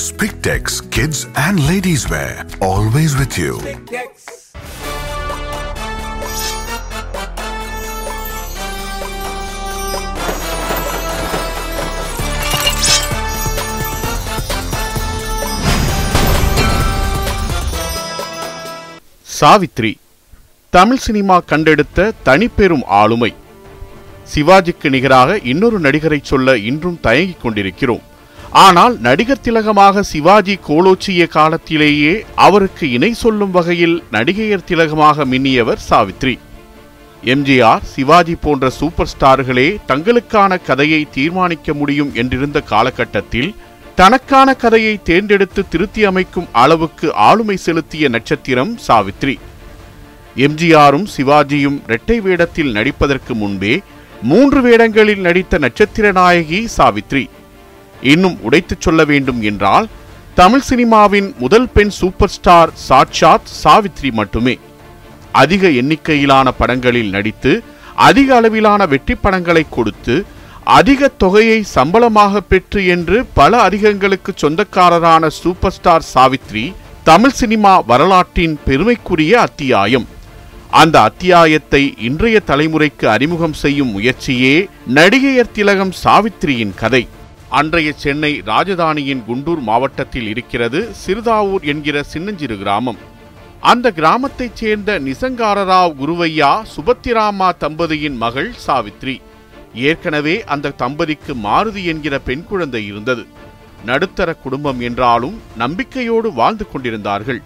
Spictex Kids and Ladies Wear. Always with you. Savitri Tamil cinema கண்டெடுத்த தனிப்பெரும் ஆளுமை சிவாஜிக்கு நிகராக இன்னொரு நடிகரை சொல்ல இன்றும் தயங்கிக் கொண்டிருக்கிறோம் ஆனால் நடிகர் திலகமாக சிவாஜி கோலோச்சிய காலத்திலேயே அவருக்கு இணை சொல்லும் வகையில் நடிகையர் திலகமாக மின்னியவர் சாவித்ரி. எம்ஜிஆர் சிவாஜி போன்ற சூப்பர் ஸ்டார்களே தங்களுக்கான கதையை தீர்மானிக்க முடியும் என்றிருந்த காலகட்டத்தில் தனக்கான கதையை தேர்ந்தெடுத்து திருத்தி அமைக்கும் அளவுக்கு ஆளுமை செலுத்திய நட்சத்திரம் சாவித்ரி. எம்ஜிஆரும் சிவாஜியும் இரட்டை வேடத்தில் நடிப்பதற்கு முன்பே மூன்று வேடங்களில் நடித்த நட்சத்திர நாயகி சாவித்ரி. இன்னும் உடைத்துச் சொல்ல வேண்டும் என்றால் தமிழ் சினிமாவின் முதல் பெண் சூப்பர் ஸ்டார் சாட்சாத் சாவித்ரி மட்டுமே. அதிக எண்ணிக்கையிலான படங்களில் நடித்து அதிக அளவிலான வெற்றி படங்களை கொடுத்து அதிக தொகையை சம்பளமாக பெற்று என்று பல அதிகங்களுக்கு சொந்தக்காரரான super star Savitri Tamil cinema வரலாற்றின் பெருமைக்குரிய அத்தியாயம். அந்த அத்தியாயத்தை இன்றைய தலைமுறைக்கு அறிமுகம் செய்யும் முயற்சியே நடிகையர் திலகம் சாவித்ரியின் கதை. அன்றைய சென்னை ராஜதானியின் குண்டூர் மாவட்டத்தில் இருக்கிறது சிறுதாவூர் என்கிற சின்னஞ்சிறு கிராமம். அந்த கிராமத்தைச் சேர்ந்த நிசங்காரராவ் குருவையா சுபத்திராமா தம்பதியின் மகள் சாவித்ரி. ஏற்கனவே அந்த தம்பதிக்கு மாருதி என்கிற பெண் குழந்தை இருந்தது. நடுத்தர குடும்பம் என்றாலும் நம்பிக்கையோடு வாழ்ந்து கொண்டிருந்தார்கள்.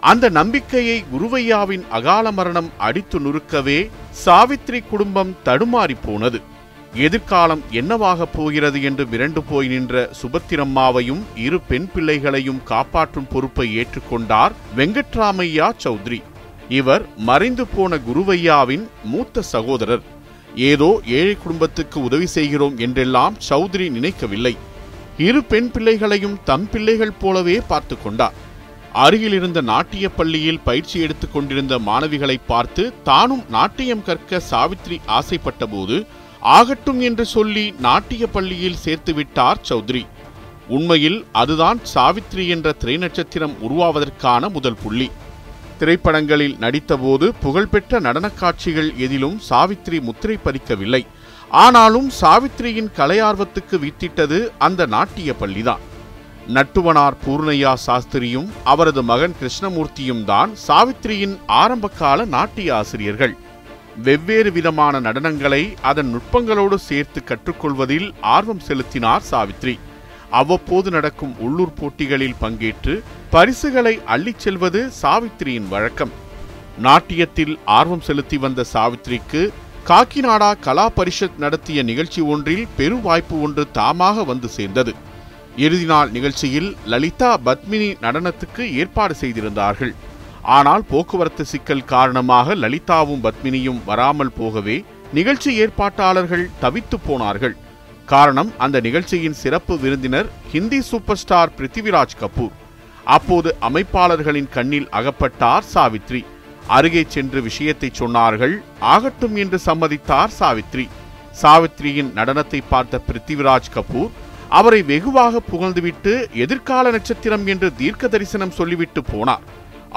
அந்த நம்பிக்கையை குருவையாவின் அகால மரணம் அடித்து நுறுக்கவே சாவித்ரி குடும்பம் தடுமாறி போனது. எதிர்காலம் என்னவாகப் போகிறது என்று மிரண்டு போய் நின்ற சுபத்திரம்மாவையும் இரு பெண் பிள்ளைகளையும் காப்பாற்றும் பொறுப்பை ஏற்றுக்கொண்டார் வெங்கட்ராமையா சௌத்ரி. இவர் மறைந்து போன குருவையாவின் மூத்த சகோதரர். ஏதோ ஏழை குடும்பத்துக்கு உதவி செய்கிறோம் என்றெல்லாம் சௌத்ரி நினைக்கவில்லை. இரு பெண் பிள்ளைகளையும் தம் பிள்ளைகள் போலவே பார்த்து கொண்டார். அருகில் இருந்த நாட்டிய பள்ளியில் பயிற்சி எடுத்துக் கொண்டிருந்த மாணவிகளை பார்த்து தானும் நாட்டியம் கற்க சாவித்ரி ஆசைப்பட்டபோது ஆகட்டும் என்று சொல்லி நாட்டிய பள்ளியில் சேர்த்துவிட்டார் சௌத்ரி. உண்மையில் அதுதான் சாவித்ரி என்ற திரை நட்சத்திரம் உருவாவதற்கான முதல் புள்ளி. திரைப்படங்களில் நடித்தபோது புகழ்பெற்ற நடனக் காட்சிகள் எதிலும் சாவித்ரி முத்திரை பதிக்கவில்லை. ஆனாலும் சாவித்ரியின் கலையார்வத்துக்கு வித்திட்டது அந்த நாட்டிய பள்ளிதான். நட்டுவனார் பூர்ணையா சாஸ்திரியும் அவரது மகன் கிருஷ்ணமூர்த்தியும் தான் சாவித்ரியின் ஆரம்பகால நாட்டிய ஆசிரியர்கள். வெவ்வேறு விதமான நடனங்களை அதன் நுட்பங்களோடு சேர்த்து கற்றுக்கொள்வதில் ஆர்வம் செலுத்தினார் சாவித்ரி. அவ்வப்போது நடக்கும் உள்ளூர் போட்டிகளில் பங்கேற்று பரிசுகளை அள்ளிச் செல்வது சாவித்ரியின் வழக்கம். நாட்டியத்தில் ஆர்வம் செலுத்தி வந்த சாவித்ரிக்கு காக்கிநாடா கலா பரிஷத் நடத்திய நிகழ்ச்சி ஒன்றில் பெரு வாய்ப்பு ஒன்று தாமாக வந்து சேர்ந்தது. இறுதி நாள் நிகழ்ச்சியில் லலிதா பத்மினி நடனத்துக்கு ஏற்பாடு செய்திருந்தார்கள். ஆனால் போக்குவரத்து சிக்கல் காரணமாக லலிதாவும் பத்மினியும் வராமல் போகவே நிகழ்ச்சி ஏற்பாட்டாளர்கள் தவித்து போனார்கள். காரணம் அந்த நிகழ்ச்சியின் சிறப்பு விருந்தினர் ஹிந்தி சூப்பர் ஸ்டார் பிருத்திவிராஜ் கபூர். அப்போது அமைப்பாளர்களின் கண்ணில் அகப்பட்டார் சாவித்ரி. அருகே சென்று விஷயத்தை சொன்னார்கள் ஆகட்டும் என்று சம்மதித்தார் சாவித்ரி. சாவித்ரியின் நடனத்தை பார்த்த பிருத்திவிராஜ் கபூர் அவரை வெகுவாக புகழ்ந்துவிட்டு எதிர்கால நட்சத்திரம் என்று தீர்க்க தரிசனம் சொல்லிவிட்டு போனார்.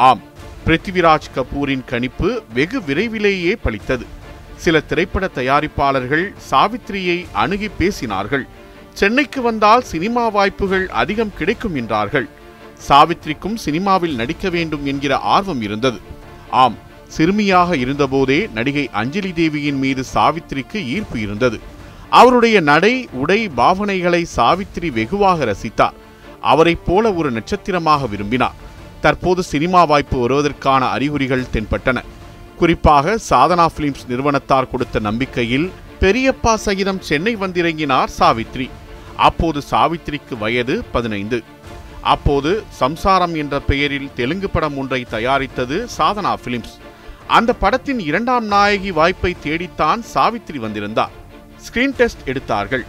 ஆம் பிருத்திவிராஜ் கபூரின் கணிப்பு வெகு விரைவிலேயே பலித்தது சில திரைப்பட தயாரிப்பாளர்கள் சாவித்ரியை அணுகி பேசினார்கள். சென்னைக்கு வந்தால் சினிமா வாய்ப்புகள் அதிகம் கிடைக்கும் என்றார்கள். சாவித்ரிக்கும் சினிமாவில் நடிக்க வேண்டும் என்கிற ஆர்வம் இருந்தது. ஆம் சிறுமியாக இருந்தபோதே நடிகை அஞ்சலி தேவியின் மீது சாவித்ரிக்கு ஈர்ப்பு இருந்தது. அவருடைய நடை உடை பாவனைகளை சாவித்ரி வெகுவாக ரசித்தார். அவரைப் போல ஒரு நட்சத்திரமாக விரும்பினார். தற்போது சினிமா வாய்ப்பு வருவதற்கான அறிகுறிகள் தென்பட்டன. குறிப்பாக சாதனா பிலிம்ஸ் நிறுவனத்தார் கொடுத்த நம்பிக்கையில் பெரியப்பா சகிதம் சென்னை வந்திறங்கினார் சாவித்ரி. அப்போது சாவித்ரிக்கு வயது பதினைந்து. அப்போது சம்சாரம் என்ற பெயரில் தெலுங்கு படம் ஒன்றை தயாரித்தது சாதனா பிலிம்ஸ் அந்த படத்தின் இரண்டாம் நாயகி வாய்ப்பை தேடித்தான் சாவித்ரி வந்திருந்தார். ஸ்கிரீன் டெஸ்ட் எடுத்தார்கள்.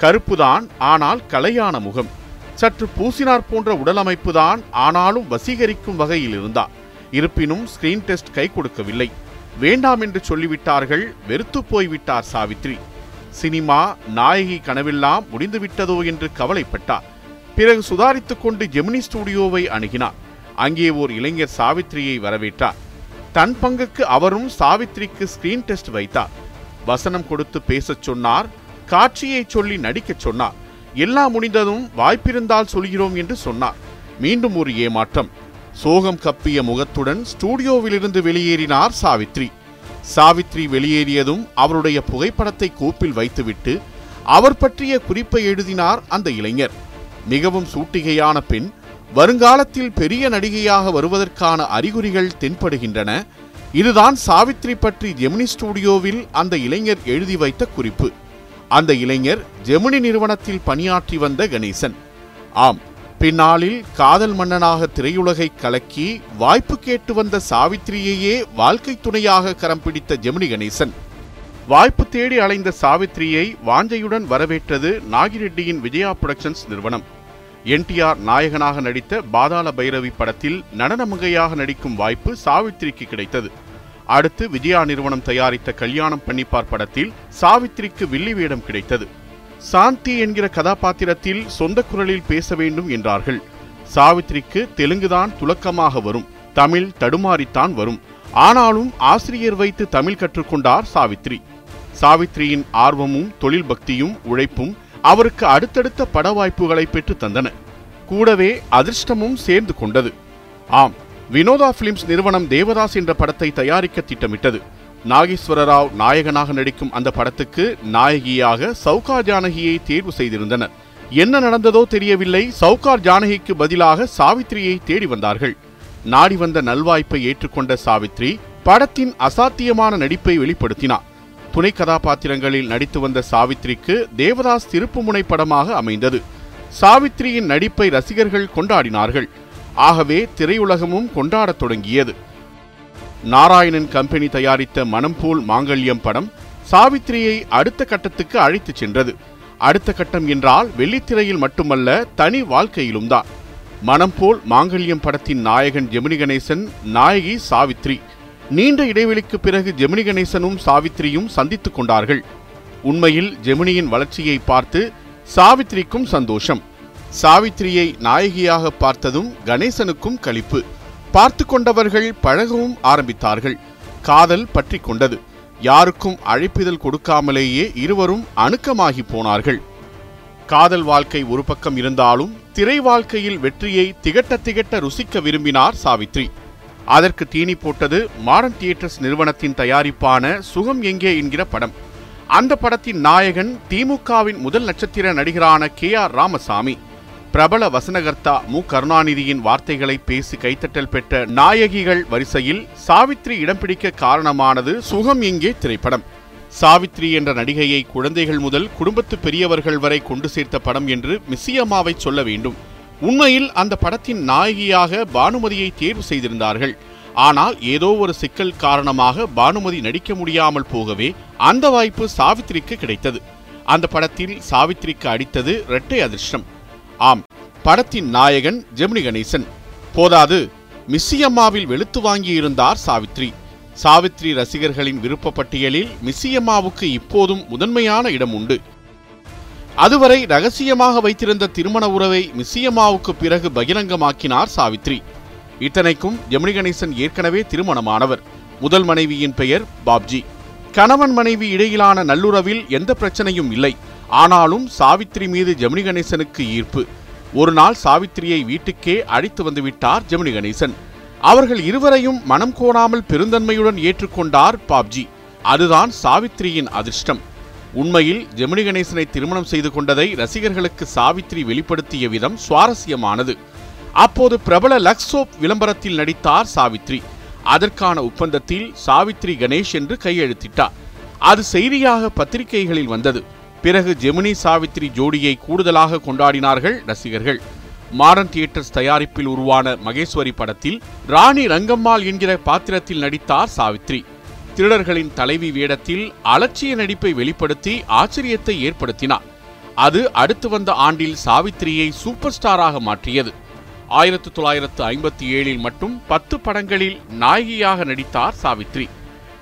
கருப்புதான் ஆனால் கலையான முகம். சற்று பூசினார் போன்ற உடலமைப்புதான் ஆனாலும் வசீகரிக்கும் வகையில் இருந்தார். இருப்பினும் ஸ்கிரீன் டெஸ்ட் கை கொடுக்கவில்லை. வேண்டாம் என்று சொல்லிவிட்டார்கள் வெறுத்து போய்விட்டார் சாவித்ரி. சினிமா நாயகி கனவெல்லாம் முடிந்துவிட்டதோ என்று கவலைப்பட்டார். பிறகு சுதாரித்துக் கொண்டு ஜெமினி ஸ்டுடியோவை அணுகினார். அங்கே ஓர் இளைஞர் சாவித்திரியை வரவேற்றார். தன் பங்குக்கு அவரும் சாவித்திரிக்கு ஸ்கிரீன் டெஸ்ட் வைத்தார். வசனம் கொடுத்து பேசச் சொன்னார் காட்சியை சொல்லி நடிக்கச் சொன்னார். எல்லாம் முடிந்ததும் வாய்ப்பிருந்தால் சொல்கிறோம் என்று சொன்னார். மீண்டும் ஒரு ஏமாற்றம். சோகம் கப்பிய முகத்துடன் ஸ்டூடியோவிலிருந்து வெளியேறினார் சாவித்ரி. சாவித்ரி வெளியேறியதும் அவருடைய புகைப்படத்தை கோப்பில் வைத்துவிட்டு அவர் பற்றிய குறிப்பை எழுதினார் அந்த இளைஞர். மிகவும் சூட்டிகையான பெண் வருங்காலத்தில் பெரிய நடிகையாக வருவதற்கான அறிகுறிகள் தென்படுகின்றன. இதுதான் சாவித்ரி பற்றி ஜெமினி ஸ்டுடியோவில் அந்த இளைஞர் எழுதி வைத்த குறிப்பு. அந்த இளைஞர் ஜெமினி நிறுவனத்தில் பணியாற்றி வந்த கணேசன். ஆம் பின்னாளில் காதல் மன்னனாக திரையுலகை கலக்கி வாய்ப்பு கேட்டு வந்த சாவித்திரியையே வாழ்க்கை துணையாக கரம் பிடித்த ஜெமினி கணேசன். வாய்ப்பு தேடி அலைந்த சாவித்திரியை வாஞ்சையுடன் வரவேற்றது நாகிரெட்டியின் விஜயா புரொடக்ஷன்ஸ் நிறுவனம். என்டிஆர் நாயகனாக நடித்த பாதாள பைரவி படத்தில் நடனமங்கையாக நடிக்கும் வாய்ப்பு சாவித்திரிக்கு கிடைத்தது. அடுத்து விஜயா நிறுவனம் தயாரித்த கல்யாணம் பண்ணிப்பார் படத்தில் சாவித்திரிக்கு வில்லி வேடம் கிடைத்தது. சாந்தி என்கிற கதாபாத்திரத்தில் சொந்த குரலில் பேச வேண்டும் என்றார்கள். சாவித்திரிக்கு தெலுங்குதான் துலக்கமாக வரும். தமிழ் தடுமாறித்தான் வரும். ஆனாலும் ஆசிரியர் வைத்து தமிழ் கற்றுக்கொண்டார் சாவித்ரி சாவித்ரியின் ஆர்வமும் தொழில் பக்தியும் உழைப்பும் அவருக்கு அடுத்தடுத்த பட வாய்ப்புகளை பெற்று தந்தன. கூடவே அதிர்ஷ்டமும் சேர்ந்து கொண்டது. ஆம் வினோதா பிலிம்ஸ் நிறுவனம் தேவதாஸ் என்ற படத்தை தயாரிக்க திட்டமிட்டது. நாகேஸ்வர ராவ் நாயகனாக நடிக்கும் அந்த படத்துக்கு நாயகியாக சவுகார் ஜானகியை தேர்வு செய்திருந்தனர். என்ன நடந்ததோ தெரியவில்லை சவுகார் ஜானகிக்கு பதிலாக சாவித்ரியை தேடி வந்தார்கள். நாடி வந்த நல்வாய்ப்பை ஏற்றுக்கொண்ட சாவித்ரி படத்தின் அசாத்தியமான நடிப்பை வெளிப்படுத்தினார். துணை கதாபாத்திரங்களில் நடித்து வந்த சாவித்ரிக்கு தேவதாஸ் திருப்புமுனை படமாக அமைந்தது. சாவித்ரியின் நடிப்பை ரசிகர்கள் கொண்டாடினார்கள். ஆகவே திரையுலகமும் கொண்டாடத் தொடங்கியது. நாராயணன் கம்பெனி தயாரித்த மனம் போல் மாங்கல்யம் படம் சாவித்திரியை அடுத்த கட்டத்துக்கு அழைத்துச் சென்றது. அடுத்த கட்டம் என்றால் வெள்ளித்திரையில் மட்டுமல்ல தனி வாழ்க்கையிலும் தான். மனம் போல் மாங்கல்யம் படத்தின் நாயகன் ஜெமினி கணேசன் நாயகி சாவித்ரி. நீண்ட இடைவெளிக்கு பிறகு ஜெமினி கணேசனும் சாவித்திரியும் சந்தித்துக் கொண்டார்கள். உண்மையில் ஜெமினியின் வளர்ச்சியை பார்த்து சாவித்திரிக்கும் சந்தோஷம். சாவித்திரியை நாயகியாக பார்த்ததும் கணேசனுக்கும் களிப்பு. பார்த்து கொண்டவர்கள் பழகவும் ஆரம்பித்தார்கள். காதல் பற்றி கொண்டது. யாருக்கும் அழைப்பிதழ் கொடுக்காமலேயே இருவரும் அணுக்கமாகி போனார்கள். காதல் வாழ்க்கை ஒரு பக்கம் இருந்தாலும் திரை வாழ்க்கையில் வெற்றியை திகட்ட திகட்ட ருசிக்க விரும்பினார் சாவித்ரி. அதற்கு தீனி போட்டது மாடர்ன் தியேட்டர்ஸ் நிறுவனத்தின் தயாரிப்பான சுகம் எங்கே என்கிற படம். அந்த படத்தின் நாயகன் திமுகவின் முதல் நட்சத்திர நடிகரான கே ஆர் ராமசாமி. பிரபல வசனகர்த்தா மு. கருணாநிதியின் வார்த்தைகளை பேசி கைத்தட்டல் பெற்ற நாயகிகள் வரிசையில் சாவித்ரி இடம் பிடிக்க காரணமானது சுகம் எங்கே திரைப்படம். சாவித்ரி என்ற நடிகையை குழந்தைகள் முதல் குடும்பத்து பெரியவர்கள் வரை கொண்டு சேர்த்த படம் என்று மிஸ்ஸியம்மாவை சொல்ல வேண்டும். உண்மையில் அந்த படத்தின் நாயகியாக பானுமதியை தேர்வு செய்திருந்தார்கள். ஆனால் ஏதோ ஒரு சிக்கல் காரணமாக பானுமதி நடிக்க முடியாமல் போகவே அந்த வாய்ப்பு சாவித்ரிக்கு கிடைத்தது. அந்த படத்தில் சாவித்ரிக்கு அடித்தது இரட்டை அதிர்ஷ்டம். ஆம். படத்தின் நாயகன் ஜெமினி கணேசன். போதாது மிஸ்ஸியம்மாவில் வெளுத்து வாங்கியிருந்தார் சாவித்ரி. சாவித்ரி ரசிகர்களின் விருப்ப பட்டியலில் மிஸ்ஸியம்மாவுக்கு இப்போதும் முதன்மையான இடம் உண்டு. அதுவரை ரகசியமாக வைத்திருந்த திருமண உறவை மிஸ்ஸியம்மாவுக்கு பிறகு பகிரங்கமாக்கினார் சாவித்ரி. இத்தனைக்கும் ஜெமினி கணேசன் ஏற்கனவே திருமணமானவர். முதல் மனைவியின் பெயர் பாப்ஜி. கணவன் மனைவி இடையிலான நல்லுறவில் எந்த பிரச்சனையும் இல்லை. ஆனாலும் சாவித்ரி மீது ஜெமினி கணேசனுக்கு ஈர்ப்பு. ஒரு நாள் சாவித்திரியை வீட்டுக்கே அழைத்து வந்துவிட்டார் ஜெமினி கணேசன். அவர்கள் இருவரையும் மனம் கோணாமல் பெருந்தன்மையுடன் ஏற்றுக்கொண்டார் பாப்ஜி. அதுதான் சாவித்திரியின் அதிர்ஷ்டம். உண்மையில் ஜெமினி கணேசனை திருமணம் செய்து கொண்டதை ரசிகர்களுக்கு சாவித்ரி வெளிப்படுத்திய விதம் சுவாரஸ்யமானது. அப்போது பிரபல லக்ஸோப் விளம்பரத்தில் நடித்தார் சாவித்ரி அதற்கான ஒப்பந்தத்தில் சாவித்ரி கணேஷ் என்று கையெழுத்திட்டார். அது செய்தியாக பத்திரிகைகளில் வந்தது. பிறகு ஜெமினி சாவித்ரி ஜோடியை கூடுதலாக கொண்டாடினார்கள் ரசிகர்கள். மாடர்ன் தியேட்டர்ஸ் தயாரிப்பில் உருவான மகேஸ்வரி படத்தில் ராணி ரங்கம்மாள் என்கிற பாத்திரத்தில் நடித்தார் சாவித்ரி திருடர்களின் தலைவி வேடத்தில் அலட்சிய நடிப்பை வெளிப்படுத்தி ஆச்சரியத்தை ஏற்படுத்தினார். அது அடுத்து வந்த ஆண்டில் சாவித்திரியை சூப்பர் ஸ்டாராக மாற்றியது. ஆயிரத்து தொள்ளாயிரத்து ஐம்பத்தி ஏழில் மட்டும் பத்து படங்களில் நாயகியாக நடித்தார் சாவித்ரி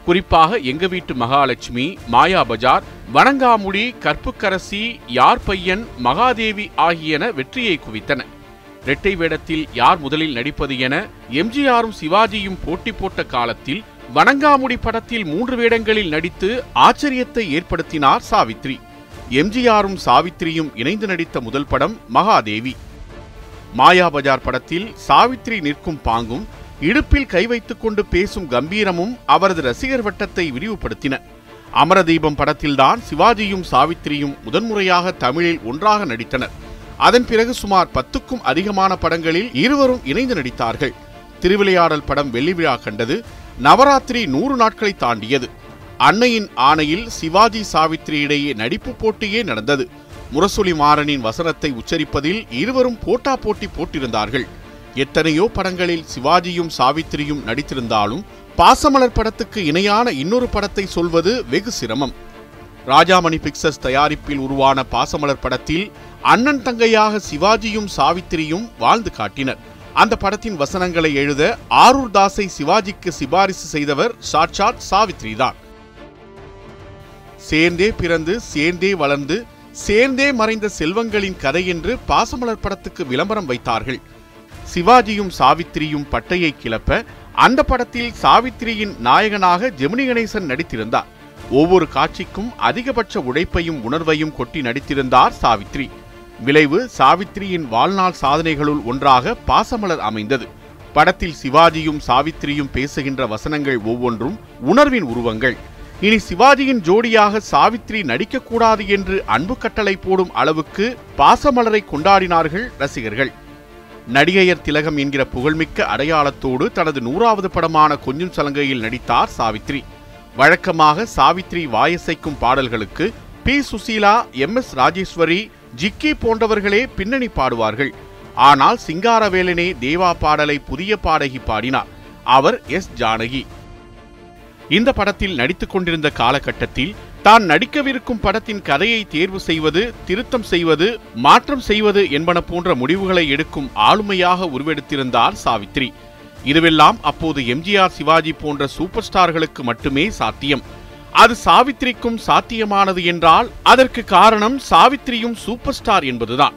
குறிப்பாக எங்க வீட்டு மகாலட்சுமி மாயா பஜார் வணங்காமுடி கற்புக்கரசி யார் பையன் மகாதேவி ஆகியன வெற்றியை குவித்தன. இரட்டை வேடத்தில் யார் முதலில் நடிப்பது என எம்ஜிஆரும் சிவாஜியும் போட்டி போட்ட காலத்தில் வணங்காமுடி படத்தில் மூன்று வேடங்களில் நடித்து ஆச்சரியத்தை ஏற்படுத்தினார் சாவித்ரி. எம்ஜிஆரும் சாவித்ரியும் இணைந்து நடித்த முதல் படம் மகாதேவி. மாயாபஜார் படத்தில் சாவித்ரி நிற்கும் பாங்கும் இடுப்பில் கை வைத்துக் கொண்டு பேசும் கம்பீரமும் அவரது ரசிகர் வட்டத்தை விரிவுபடுத்தின. அமரதீபம் படத்தில்தான் சிவாஜியும் சாவித்திரியும் முதன்முறையாக தமிழில் ஒன்றாக நடித்தனர். அதன் பிறகு சுமார் பத்துக்கும் அதிகமான படங்களில் இருவரும் இணைந்து நடித்தார்கள். திருவிளையாடல் படம் வெள்ளி விழா கண்டது நவராத்திரி நூறு நாட்களை தாண்டியது. அன்னையின் ஆணையில் சிவாஜி சாவித்ரி இடையே நடிப்பு போட்டியே நடந்தது. முரசொலி மாறனின் வசனத்தை உச்சரிப்பதில் இருவரும் போட்டா போட்டி போட்டிருந்தார்கள். எத்தனையோ படங்களில் சிவாஜியும் சாவித்திரியும் நடித்திருந்தாலும் பாசமலர் படத்துக்கு இணையான இன்னொரு படத்தை சொல்வது வெகு சிரமம். ராஜாமணி பிக்சர்ஸ் தயாரிப்பில் உருவான பாசமலர் படத்தில் அண்ணன் தங்கையாக சிவாஜியும் சாவித்திரியும் வாழ்ந்து காட்டினர். அந்த படத்தின் வசனங்களை எழுத ஆரூர் தாஸை சிவாஜிக்கு சிபாரிசு செய்தவர் சாட்சாத் சாவித்ரி தான் சேர்ந்தே பிறந்து சேர்ந்தே வளர்ந்து சேர்ந்தே மறைந்த செல்வங்களின் கதை என்று பாசமலர் படத்துக்கு விளம்பரம் வைத்தார்கள். சிவாஜியும் சாவித்திரியும் பட்டையை கிளப்ப அந்த படத்தில் சாவித்திரியின் நாயகனாக ஜெமினி கணேசன் நடித்திருந்தார். ஒவ்வொரு காட்சிக்கும் அதிகபட்ச உழைப்பையும் உணர்வையும் கொட்டி நடித்திருந்தார் சாவித்ரி. விளைவு சாவித்திரியின் வாழ்நாள் சாதனைகளுள் ஒன்றாக பாசமலர் அமைந்தது. படத்தில் சிவாஜியும் சாவித்திரியும் பேசுகின்ற வசனங்கள் ஒவ்வொன்றும் உணர்வின் உருவங்கள். இனி சிவாஜியின் ஜோடியாக சாவித்ரி நடிக்கக்கூடாது என்று அன்பு கட்டளை போடும் அளவுக்கு பாசமலரை கொண்டாடினார்கள் ரசிகர்கள். நடிகையர் திலகம் என்கிற புகழ்மிக்க அடையாளத்தோடு தனது நூறாவது படமான கொஞ்சம் சலங்கையில் நடித்தார் சாவித்ரி. வழக்கமாக சாவித்ரி வாயசைக்கும் பாடல்களுக்கு P. Susheela M. S. Rajeswari Jikki போன்றவர்களே பின்னணி பாடுவார்கள். ஆனால் சிங்காரவேலனே தேவா பாடலை புதிய பாடகி பாடினார். அவர் எஸ். ஜானகி. இந்த படத்தில் நடித்துக் கொண்டிருந்த காலகட்டத்தில் தான் நடிக்கவிருக்கும் படத்தின் கதையை தேர்வு செய்வது திருத்தம் செய்வது மாற்றம் செய்வது என்பன போன்ற முடிவுகளை எடுக்கும் ஆளுமையாக உருவெடுத்திருந்தார் சாவித்ரி. இதுவெல்லாம் அப்போது எம்ஜிஆர் சிவாஜி போன்ற சூப்பர் ஸ்டார்களுக்கு மட்டுமே சாத்தியம். அது சாவித்ரிக்கும் சாத்தியமானது என்றால் அதற்கு காரணம் சாவித்ரியும் சூப்பர் ஸ்டார் என்பதுதான்.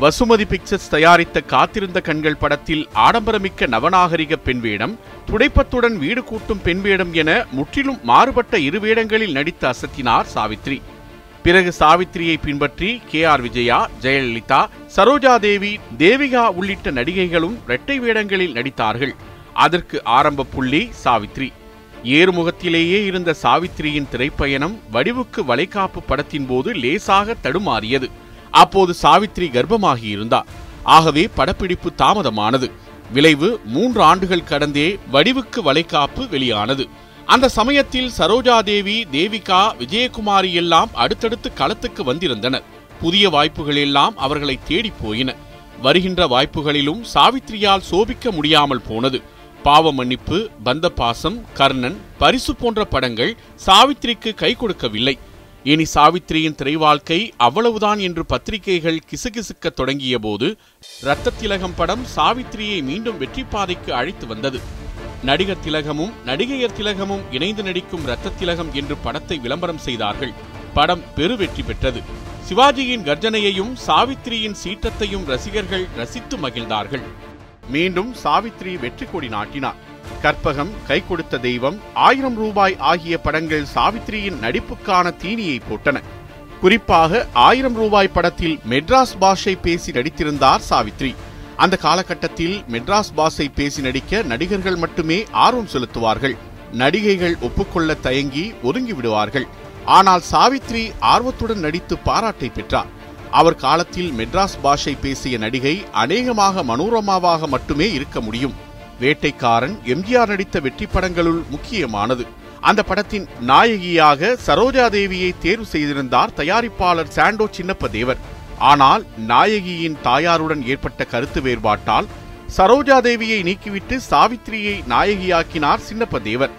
வசுமதி பிக்சர்ஸ் தயாரித்த காத்திருந்த கண்கள் படத்தில் ஆடம்பரமிக்க நவநாகரிக பெண் வேடம் துடைப்பத்துடன் வீடு கூட்டும் பெண் வேடம் என முற்றிலும் மாறுபட்ட இரு வேடங்களில் நடித்து அசத்தினார் சாவித்ரி. பிறகு சாவித்ரியை பின்பற்றி கே ஆர் விஜயா ஜெயலலிதா சரோஜா தேவி தேவிகா உள்ளிட்ட நடிகைகளும் இரட்டை வேடங்களில் நடித்தார்கள். அதற்கு ஆரம்ப புள்ளி சாவித்ரி. ஏறுமுகத்திலேயே இருந்த சாவித்ரியின் திரைப்பயணம் வடிவுக்கு வளைகாப்பு படத்தின் போது லேசாக தடுமாறியது. அப்போது சாவித்ரி கர்ப்பமாகியிருந்தார். ஆகவே படப்பிடிப்பு தாமதமானது. விளைவு மூன்று ஆண்டுகள் கடந்தே வடிவுக்கு வளைக்காப்பு வெளியானது. அந்த சமயத்தில் சரோஜா தேவி தேவிகா விஜயகுமாரி எல்லாம் அடுத்தடுத்து களத்துக்கு வந்திருந்தனர். புதிய வாய்ப்புகள் எல்லாம் அவர்களை தேடி போயின. வருகின்ற வாய்ப்புகளிலும் சாவித்ரியால் சோபிக்க முடியாமல் போனது. பாவ மன்னிப்பு பந்த பாசம் கர்ணன் பரிசு போன்ற படங்கள் சாவித்ரிக்கு கை கொடுக்கவில்லை. இனி சாவித்ரியின் திரைவாழ்க்கை அவ்வளவுதான் என்று பத்திரிகைகள் கிசுகிசுக்க தொடங்கிய போது ரத்த திலகம் படம் சாவித்திரியை மீண்டும் வெற்றி பாதைக்கு அழைத்து வந்தது. நடிகர் திலகமும் நடிகையர் திலகமும் இணைந்து நடிக்கும் ரத்த திலகம் என்று படத்தை விளம்பரம் செய்தார்கள். படம் பெரு வெற்றி பெற்றது. சிவாஜியின் கர்ஜனையையும் சாவித்திரியின் சீற்றத்தையும் ரசிகர்கள் ரசித்து மகிழ்ந்தார்கள். மீண்டும் சாவித்ரி வெற்றி கொடி நாட்டினார். கற்பகம் கை கொடுத்த தெய்வம் ஆயிரம் ரூபாய் ஆகிய படங்கள் சாவித்ரியின் நடிப்புக்கான தீனியை போட்டன. குறிப்பாக ஆயிரம் ரூபாய் படத்தில் மெட்ராஸ் பாஷை பேசி நடித்திருந்தார் சாவித்ரி. அந்த காலகட்டத்தில் மெட்ராஸ் பாஷை பேசி நடிக்க நடிகர்கள் மட்டுமே ஆர்வம் செலுத்துவார்கள். நடிகைகள் ஒப்புக்கொள்ள தயங்கி ஒதுங்கி விடுவார்கள். ஆனால் சாவித்ரி ஆர்வத்துடன் நடித்து பாராட்டை பெற்றார். அவர் காலத்தில் மெட்ராஸ் பாஷை பேசிய நடிகை அநேகமாக மனோரமாவாக மட்டுமே இருக்க முடியும். வேட்டைக்காரன் எம்ஜிஆர் நடித்த வெற்றி படங்களுள் முக்கியமானது. அந்த படத்தின் நாயகியாக சரோஜா தேவியை தேர்வு செய்திருந்தார் தயாரிப்பாளர் சாண்டோ சின்னப்பதேவர் ஆனால் நாயகியின் தாயாருடன் ஏற்பட்ட கருத்து வேறுபாட்டால் சரோஜா தேவியை நீக்கிவிட்டு சாவித்ரியை நாயகியாக்கினார் சின்னப்பதேவர்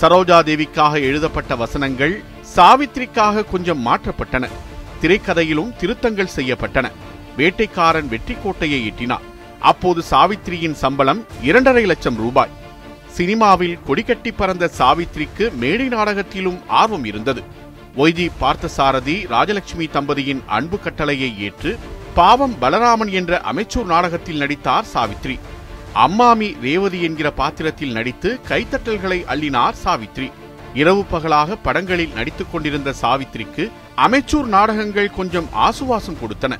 சரோஜா தேவிக்காக எழுதப்பட்ட வசனங்கள் சாவித்ரிக்காக கொஞ்சம் மாற்றப்பட்டன. திரைக்கதையிலும் திருத்தங்கள் செய்யப்பட்டன. வேட்டைக்காரன் வெற்றி கோட்டையை எட்டினார் அப்போது சாவித்ரியின் சம்பளம் இரண்டரை லட்சம் ரூபாய். சினிமாவில் கொடிகட்டி பறந்த சாவித்ரிக்கு மேடை நாடகத்திலும் ஆர்வம் இருந்தது. ஒய்தி பார்த்தசாரதி ராஜலட்சுமி தம்பதியின் அன்பு கட்டளையை ஏற்று பாவம் பலராமன் என்ற அமைச்சூர் நாடகத்தில் நடித்தார் சாவித்ரி. அம்மாமி ரேவதி என்கிற பாத்திரத்தில் நடித்து கைத்தட்டல்களை அள்ளினார் சாவித்ரி. இரவு பகலாக படங்களில் நடித்துக் கொண்டிருந்த சாவித்ரிக்கு அமைச்சூர் நாடகங்கள் கொஞ்சம் ஆசுவாசம் கொடுத்தன.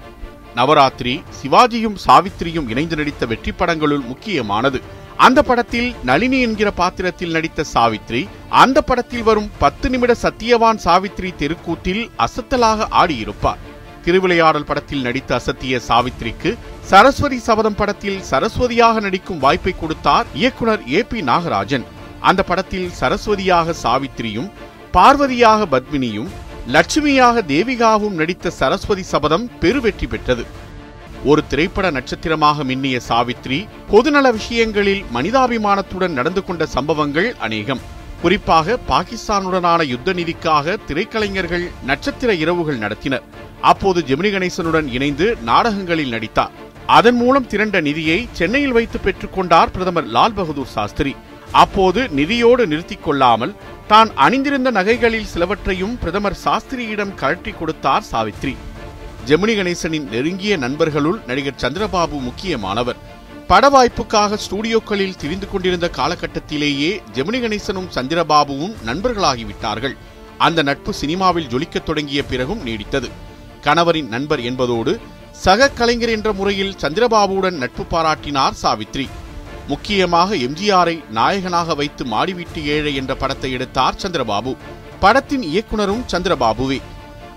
நவராத்திரி சிவாஜியும் சாவித்திரியும் இணைந்து நடித்த வெற்றி படங்களுள் முக்கியமானது. அந்த படத்தில் நளினி என்கிற பாத்திரத்தில் நடித்த சாவித்ரி அந்த படத்தில் வரும் பத்து நிமிட சத்தியவான் சாவித்ரி தெருக்கூத்தில் அசத்தலாக ஆடியிருப்பார். திருவிளையாடல் படத்தில் நடித்த அசத்திய சாவித்ரிக்கு சரஸ்வதி சபதம் படத்தில் சரஸ்வதியாக நடிக்கும் வாய்ப்பை கொடுத்தார் இயக்குனர் ஏ பி நாகராஜன். அந்த படத்தில் சரஸ்வதியாக சாவித்திரியும் பார்வதியாக பத்மினியும் லட்சுமியாக தேவிகாவும் நடித்த சரஸ்வதி சபதம் பெருவெற்றி பெற்றது. ஒரு திரைப்பட நட்சத்திரமாக மின்னிய சாவித்ரி பொதுநல விஷயங்களில் மனிதாபிமானத்துடன் நடந்து கொண்ட சம்பவங்கள் அநேகம். குறிப்பாக பாகிஸ்தானுடனான யுத்த நிதிக்காக திரைக்கலைஞர்கள் நட்சத்திர இரவுகள் நடத்தினர். அப்போது ஜெமினி கணேசனுடன் இணைந்து நாடகங்களில் நடித்தார். அதன் மூலம் திரண்ட நிதியை சென்னையில் வைத்து பெற்றுக்கொண்டார் பிரதமர் லால் பகதூர் சாஸ்திரி. அப்போது நிதியோடு நிறுத்திக் கொள்ளாமல் தான் அணிந்திருந்த நகைகளில் சிலவற்றையும் பிரதமர் சாஸ்திரியிடம் கழற்றி கொடுத்தார் சாவித்ரி. ஜெமினி கணேசனின் நெருங்கிய நண்பர்களுள் நடிகர் சந்திரபாபு முக்கியமானவர். பட வாய்ப்புக்காக ஸ்டூடியோக்களில் திரிந்து கொண்டிருந்த காலகட்டத்திலேயே ஜெமினி கணேசனும் சந்திரபாபுவும் நண்பர்களாகிவிட்டார்கள். அந்த நட்பு சினிமாவில் ஜொலிக்கத் தொடங்கிய பிறகும் நீடித்தது. கணவரின் நண்பர் என்பதோடு சக கலைஞர் என்ற முறையில் சந்திரபாபுவுடன் நட்பு பாராட்டினார் சாவித்ரி. முக்கியமாக எம்ஜிஆரை நாயகனாக வைத்து மாடிவிட்டு ஏழை என்ற படத்தை எடுத்தார் சந்திரபாபு. படத்தின் இயக்குனரும் சந்திரபாபுவே.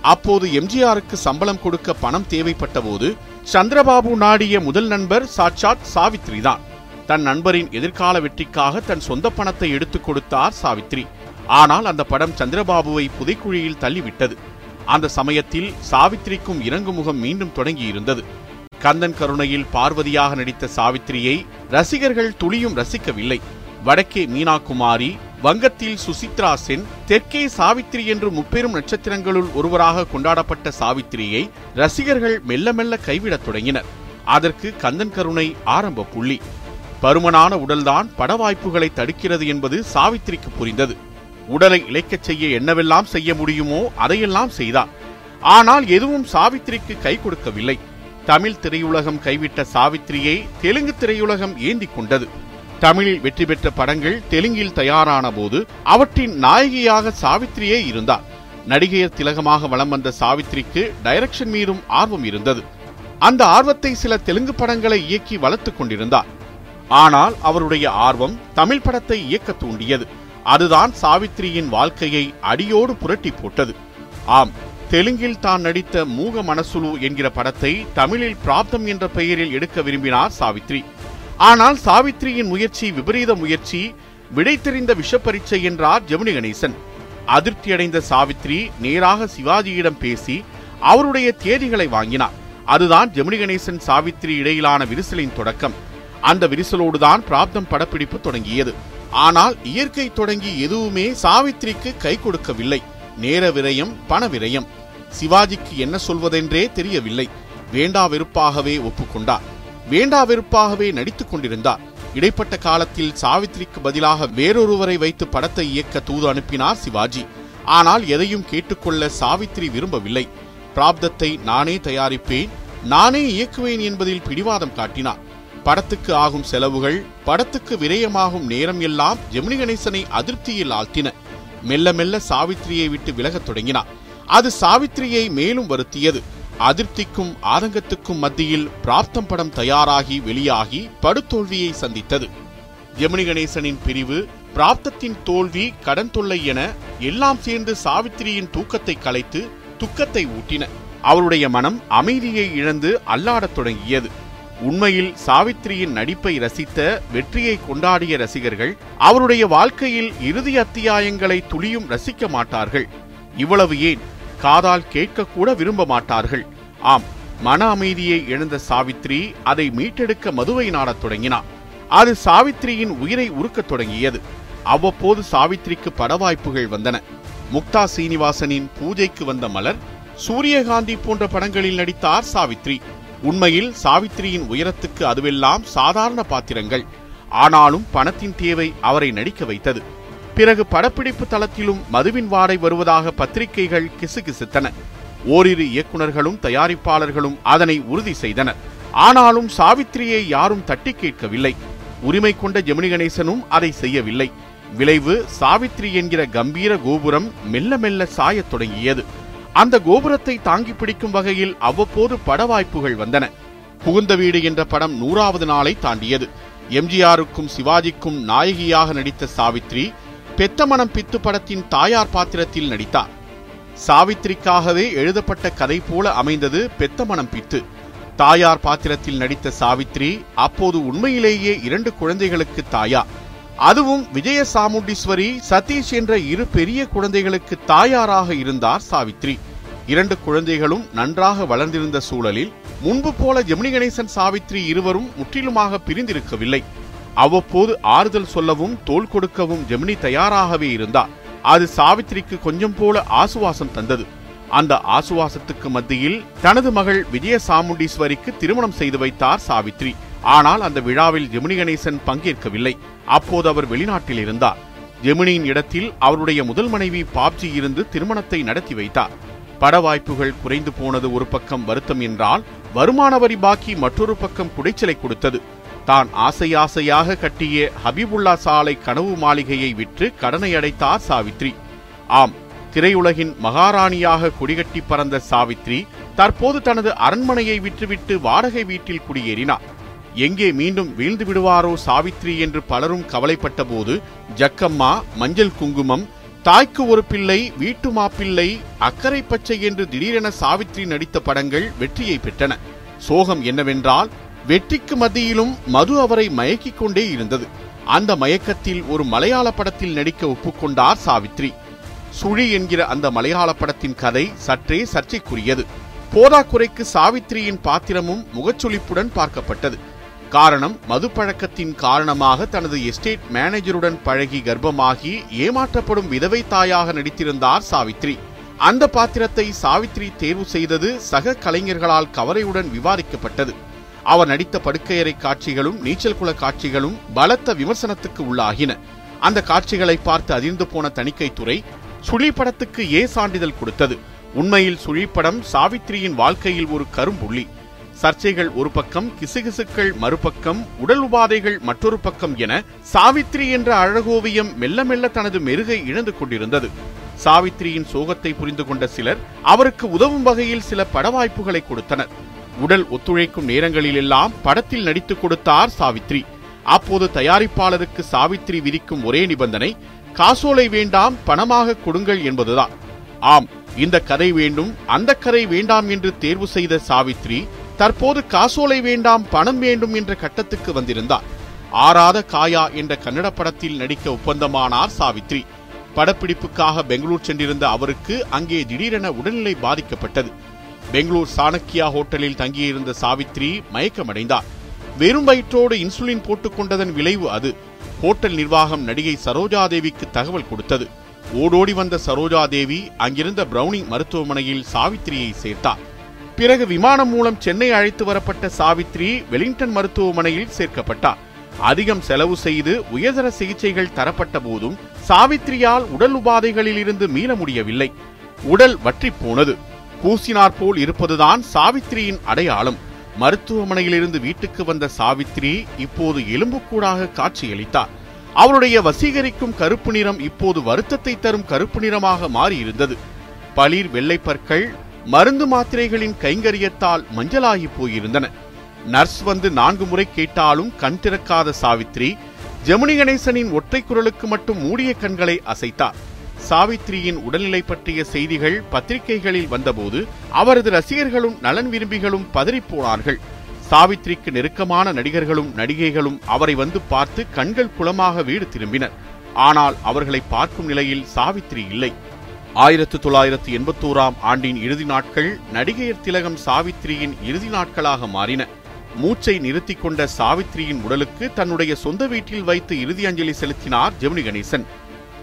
அப்போது எம்ஜிஆருக்கு சம்பளம் கொடுக்க பணம் தேவைப்பட்ட போது சந்திரபாபு நாடிய முதல் நண்பர் சாட்சாத் சாவித்ரி தான் தன் நண்பரின் எதிர்கால வெற்றிக்காக தன் சொந்த பணத்தை எடுத்துக் கொடுத்தார் சாவித்ரி. ஆனால் அந்த படம் சந்திரபாபுவை புதைக்குழியில் தள்ளிவிட்டது. அந்த சமயத்தில் சாவித்ரிக்கும் இறங்கு முகம் மீண்டும் தொடங்கியிருந்தது. கந்தன் கருணையில் பார்வதியாக நடித்த சாவித்திரியை ரசிகர்கள் துளியும் ரசிக்கவில்லை. வடக்கே மீனாகுமாரி வங்கத்தில் சுசித்ரா சென் தெற்கே சாவித்திரி என்று முப்பெரும் நட்சத்திரங்களுள் ஒருவராக கொண்டாடப்பட்ட சாவித்திரியை ரசிகர்கள் மெல்ல மெல்ல கைவிடத் தொடங்கினர். அதற்கு கந்தன் கருணை ஆரம்ப புள்ளி. பருமனான உடல்தான் பட வாய்ப்புகளை தடுக்கிறது என்பது சாவித்திரிக்கு புரிந்தது. உடலை இழைக்கச் செய்ய என்னவெல்லாம் செய்ய முடியுமோ அதையெல்லாம் செய்தார் ஆனால் எதுவும் சாவித்திரிக்கு கை கொடுக்கவில்லை. தமிழ் திரையுலகம் கைவிட்ட சாவித்திரியை தெலுங்கு திரையுலகம் ஏந்திக் கொண்டது. தமிழில் வெற்றி பெற்ற படங்கள் தெலுங்கில் தயாரான போது அவற்றின் நாயகியாக சாவித்திரியே இருந்தார். நடிகையர் திலகமாக வலம் வந்த சாவித்திரிக்கு டைரக்ஷன் மீதும் ஆர்வம் இருந்தது. அந்த ஆர்வத்தை சில தெலுங்கு படங்களை இயக்கி வளர்த்துக் கொண்டிருந்தார். ஆனால் அவருடைய ஆர்வம் தமிழ் படத்தை இயக்க தூண்டியது. அதுதான் சாவித்திரியின் வாழ்க்கையை அடியோடு புரட்டி போட்டது. ஆம் தெலுங்கில் தான் நடித்த மூக மனசுலு என்கிற படத்தை தமிழில் பிராப்தம் என்ற பெயரில் எடுக்க விரும்பினார் சாவித்ரி. ஆனால் சாவித்ரியின் முயற்சி விபரீத முயற்சி விடை தெரிந்த விஷப்பரீட்சை என்றார் ஜெமினி கணேசன். அதிருப்தியடைந்த சாவித்ரி நேராக சிவாஜியிடம் பேசி அவருடைய தேதிகளை வாங்கினார். அதுதான் ஜெமினி கணேசன் சாவித்ரி இடையிலான விரிசலின் தொடக்கம். அந்த விரிசலோடுதான் பிராப்தம் படப்பிடிப்பு தொடங்கியது. ஆனால் இயற்கை தொடங்கி எதுவுமே சாவித்ரிக்கு கை கொடுக்கவில்லை. நேர விரயம் பண விரயம். சிவாஜிக்கு என்ன சொல்வதென்றே தெரியவில்லை. வேண்டா வெறுப்பாகவே ஒப்புக்கொண்டார். வேண்டா வெறுப்பாகவே நடித்துக் கொண்டிருந்தார். இடைப்பட்ட காலத்தில் சாவித்ரிக்கு பதிலாக வேறொருவரை வைத்து படத்தை இயக்க தூது அனுப்பினார் சிவாஜி. ஆனால் எதையும் கேட்டுக்கொள்ள சாவித்ரி விரும்பவில்லை. பிராப்தத்தை நானே தயாரிப்பேன் நானே இயக்குவேன் என்பதில் பிடிவாதம் காட்டினார். படத்துக்கு ஆகும் செலவுகள் படத்துக்கு விரயமாகும் நேரம் எல்லாம் ஜெமினி கணேசனை அதிருப்தியில் ஆழ்த்தின. மெல்ல மெல்ல சாவித்திரியை விட்டு விலகத் தொடங்கினார். அது சாவித்திரியை மேலும் வருத்தியது. அதிருப்திக்கும் ஆதங்கத்துக்கும் மத்தியில் பிராப்தம் படம் தயாராகி வெளியாகி படுதோல்வியை சந்தித்தது. ஜெமினி கணேசனின் பிரிவு பிராப்தத்தின் தோல்வி கடன் தொல்லை என எல்லாம் சேர்ந்து சாவித்திரியின் தூக்கத்தை கலைத்து துக்கத்தை ஊட்டின. அவருடைய மனம் அமைதியை இழந்து அல்லாடத் தொடங்கியது. உண்மையில் சாவித்திரியின் நடிப்பை ரசித்த வெற்றியை கொண்டாடிய ரசிகர்கள் அவருடைய வாழ்க்கையில் இறுதி அத்தியாயங்களை துளியும் ரசிக்க மாட்டார்கள். இவ்வளவு ஏன்? காதால் கேட்கக்கூட விரும்ப மாட்டார்கள் ஆம் மன அமைதியை இழந்த சாவித்ரி அதை மீட்டெடுக்க மதுவை நாடத் தொடங்கினார். அது சாவித்திரியின் உயிரை உருக்கத் தொடங்கியது. அவ்வப்போது சாவித்திரிக்கு பட வாய்ப்புகள் வந்தன. முக்தா சீனிவாசனின் பூஜைக்கு வந்த மலர் சூரியகாந்தி போன்ற படங்களில் நடித்தார் சாவித்ரி. உண்மையில் சாவித்திரியின் உயரத்துக்கு அதுவெல்லாம் சாதாரண பாத்திரங்கள். ஆனாலும் பணத்தின் தேவை அவரை நடிக்க வைத்தது. பிறகு படப்பிடிப்பு தளத்திலும் மதுவின் வாடை வருவதாக பத்திரிகைகள் கிசுகிசுத்தன. ஓரிரு இயக்குனர்களும் தயாரிப்பாளர்களும் அதனை உறுதி செய்தனர். ஆனாலும் சாவித்திரியை யாரும் தட்டி கேட்கவில்லை. உரிமை கொண்ட ஜெமினி கணேசனும் அதை செய்யவில்லை. விளைவு சாவித்ரி என்கிற கம்பீர கோபுரம் மெல்ல மெல்ல சாயத் தொடங்கியது. அந்த கோபுரத்தை தாங்கி பிடிக்கும் வகையில் அவ்வப்போது பட வாய்ப்புகள் வந்தன. புகுந்த வீடு என்ற படம் நூறாவது நாளை தாண்டியது. எம்ஜிஆருக்கும் சிவாஜிக்கும் நாயகியாக நடித்த சாவித்ரி பெத்தமணம் பித்து படத்தின் தாயார் பாத்திரத்தில் நடித்தார். சாவித்திரிக்காகவே எழுதப்பட்ட கதை போல அமைந்தது பெத்தமணம் பித்து. தாயார் பாத்திரத்தில் நடித்த சாவித்ரி அப்போது உண்மையிலேயே இரண்டு குழந்தைகளுக்கு தாயார் அதுவும் விஜய சாமுண்டீஸ்வரி சதீஷ் என்ற இரு பெரிய குழந்தைகளுக்கு தாயாராக இருந்தார் சாவித்ரி. இரண்டு குழந்தைகளும் நன்றாக வளர்ந்திருந்த சூழலில் முன்பு போல ஜெமினி கணேசன் சாவித்ரி இருவரும் முற்றிலுமாக பிரிந்திருக்கவில்லை. அவ்வப்போது ஆறுதல் சொல்லவும் தோள் கொடுக்கவும் ஜெமினி தயாராகவே இருந்தார். அது சாவித்திரிக்கு கொஞ்சம் போல ஆசுவாசம் தந்தது. அந்த ஆசுவாசத்துக்கு மத்தியில் தனது மகள் விஜய சாமுண்டீஸ்வரிக்கு திருமணம் செய்து வைத்தார் சாவித்ரி. ஆனால் அந்த விழாவில் ஜெமினி கணேசன் பங்கேற்கவில்லை. அப்போது அவர் வெளிநாட்டில் இருந்தார். ஜெமினியின் இடத்தில் அவருடைய முதல் மனைவி பாப்ஜி இருந்து திருமணத்தை நடத்தி வைத்தார். பட வாய்ப்புகள் குறைந்து போனது ஒரு பக்கம் வருத்தம் என்றால் வருமான வரி பாக்கி மற்றொரு பக்கம் குடைச்சலை கொடுத்தது. தான் ஆசை ஆசையாக கட்டிய ஹபீபுல்லா சாலை கனவு மாளிகையை விற்று கடனை அடைத்தார் சாவித்ரி. ஆம் திரையுலகின் மகாராணியாக கொடிகட்டி பறந்த சாவித்ரி தற்போது தனது அரண்மனையை விற்றுவிட்டு வாடகை வீட்டில் குடியேறினார். எங்கே மீண்டும் வீழ்ந்து விடுவாரோ சாவித்ரி என்று பலரும் கவலைப்பட்ட போது ஜக்கம்மா மஞ்சள் குங்குமம் தாய்க்கு ஒரு பிள்ளை வீட்டு மாப்பிள்ளை அக்கறை பச்சை என்று திடீரென சாவித்ரி நடித்த படங்கள் வெற்றியை பெற்றன. சோகம் என்னவென்றால் வெற்றிக்கு மத்தியிலும் மது அவரை மயக்கிக் கொண்டே இருந்தது. அந்த மயக்கத்தில் ஒரு மலையாள படத்தில் நடிக்க ஒப்புக்கொண்டார் சாவித்ரி. சுழி என்கிற அந்த மலையாள படத்தின் கதை சற்றே சர்ச்சைக்குரியது. போதாக்குறைக்கு சாவித்ரியின் பாத்திரமும் முகச்சொலிப்புடன் பார்க்கப்பட்டது. காரணம் மது பழக்கத்தின் காரணமாக தனது எஸ்டேட் மேனேஜருடன் பழகி கர்ப்பமாகி ஏமாற்றப்படும் விதவை தாயாக நடித்திருந்தார் சாவித்ரி. அந்த பாத்திரத்தை சாவித்ரி தேர்வு செய்தது சக கலைஞர்களால் கவலையுடன் விவாதிக்கப்பட்டது. அவர் நடித்த படுக்கையறை காட்சிகளும் நீச்சல் குள காட்சிகளும் பலத்த விமர்சனத்துக்கு உள்ளாகின. அந்த காட்சிகளை பார்த்து அதிர்ந்து போன தணிக்கைத்துறை சுழி படத்துக்கு ஏ சான்றிதழ் கொடுத்தது. உண்மையில் சுழிப்படம் சாவித்திரியின் வாழ்க்கையில் ஒரு கரும்புள்ளி. சர்ச்சைகள் ஒரு பக்கம் கிசுகிசுக்கள் மறுபக்கம் உடல் உபாதைகள் மற்றொரு பக்கம் என சாவித்ரி என்ற அழகோவியம் மெல்ல மெல்ல தனது மெருகை இழந்து கொண்டிருந்தது. சாவித்ரியின் சோகத்தை புரிந்து கொண்ட சிலர் அவருக்கு உதவும் வகையில் சில பட வாய்ப்புகளை கொடுத்தனர். உடல் ஒத்துழைக்கும் நேரங்களிலெல்லாம் படத்தில் நடித்துக் கொடுத்தார் சாவித்ரி. அப்போது தயாரிப்பாளருக்கு சாவித்ரி விதிக்கும் ஒரே நிபந்தனை காசோலை வேண்டாம் பணமாக கொடுங்கள் என்பதுதான். ஆம் இந்த கதை வேண்டும் அந்த கதை வேண்டாம் என்று தேர்வு செய்த சாவித்ரி தற்போது காசோலை வேண்டாம் பணம் வேண்டும் என்ற கட்டத்துக்கு வந்திருந்தார். ஆறாத காயா என்ற கன்னட படத்தில் நடிக்க ஒப்பந்தமானார் சாவித்ரி. படப்பிடிப்புக்காக பெங்களூர் சென்றிருந்த அவருக்கு அங்கே திடீரென உடல்நிலை பாதிக்கப்பட்டது. பெங்களூர் சாணக்கியா ஹோட்டலில் தங்கியிருந்த சாவித்ரி மயக்கமடைந்தார். வெறும் வயிற்றோடு இன்சுலின் போட்டுக்கொண்டதன் விளைவு அது. ஹோட்டல் நிர்வாகம் நடிகை சரோஜாதேவிக்கு தகவல் கொடுத்தது. ஓடோடி வந்த சரோஜாதேவி அங்கிருந்த பிரவுனிங் மருத்துவமனையில் சாவித்ரியை சேர்த்தார். பிறகு விமானம் மூலம் சென்னை அழைத்து வரப்பட்ட சாவித்ரி வெலிங்டன் மருத்துவமனையில் சேர்க்கப்பட்டார். அதிகம் செலவு செய்து உயர்தர சிகிச்சைகள் தரப்பட்ட போதும் சாவித்ரியால் உடல் உபாதைகளில் இருந்து மீள முடியவில்லை. உடல் வற்றி போனது. பூசினார் போல் இருப்பதுதான் சாவித்திரியின் அடையாளம். மருத்துவமனையிலிருந்து வீட்டுக்கு வந்த சாவித்ரி இப்போது எலும்புக்கூடாக காட்சியளித்தார். அவருடைய வசீகரிக்கும் கருப்பு நிறம் இப்போது வருத்தத்தை தரும் கருப்பு நிறமாக மாறியிருந்தது. பளிர் வெள்ளைப்பற்கள் மருந்து மாத்திரைகளின் கைங்கரியத்தால் மஞ்சளாகி போயிருந்தன. நர்ஸ் வந்து நான்கு முறை கேட்டாலும் கண் திறக்காத சாவித்ரி ஜெமினி கணேசனின் ஒற்றை குரலுக்கு மட்டும் மூடிய கண்களை அசைத்தார். சாவித்ரியின் உடல்நிலை பற்றிய செய்திகள் பத்திரிகைகளில் வந்தபோது அவரது ரசிகர்களும் நலன் விரும்பிகளும் பதறிப்போனார்கள். சாவித்ரிக்கு நெருக்கமான நடிகர்களும் நடிகைகளும் அவரை வந்து பார்த்து கண்கள் குளமாக வீடு திரும்பினர். ஆனால் அவர்களை பார்க்கும் நிலையில் சாவித்ரி இல்லை. ஆயிரத்து தொள்ளாயிரத்து எண்பத்தோராம் ஆண்டின் இறுதி நாட்கள் நடிகையர் திலகம் சாவித்ரியின் இறுதி நாட்களாக மாறின. மூச்சை நிறுத்திக் கொண்ட சாவித்ரியின் உடலுக்கு தன்னுடைய சொந்த வீட்டில் வைத்து இறுதி அஞ்சலி செலுத்தினார் ஜெமினி கணேசன்.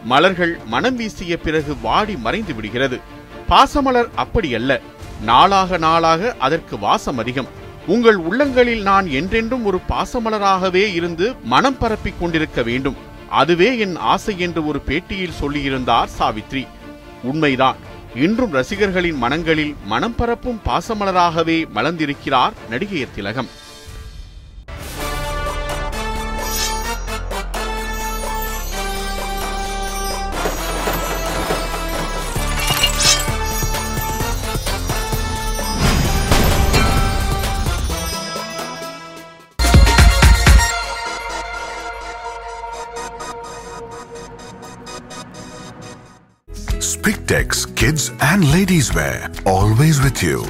மலர்கள் மனம் வீசிய பிறகு வாடி மறைந்து விடுகிறது. பாசமலர் அப்படியல்ல. நாளாக நாளாக அதற்கு வாசம் அதிகம். உங்கள் உள்ளங்களில் நான் என்றென்றும் ஒரு பாசமலராகவே இருந்து மனம் பரப்பிக் கொண்டிருக்க வேண்டும். அதுவே என் ஆசை என்று ஒரு பேட்டியில் சொல்லியிருந்தார் சாவித்ரி. உண்மைதான். இன்றும் ரசிகர்களின் மனங்களில் மனம் பரப்பும் பாசமலராகவே மலர்ந்திருக்கிறார் நடிகையர் திலகம். Spictex Kids and Ladies Wear. Always with you.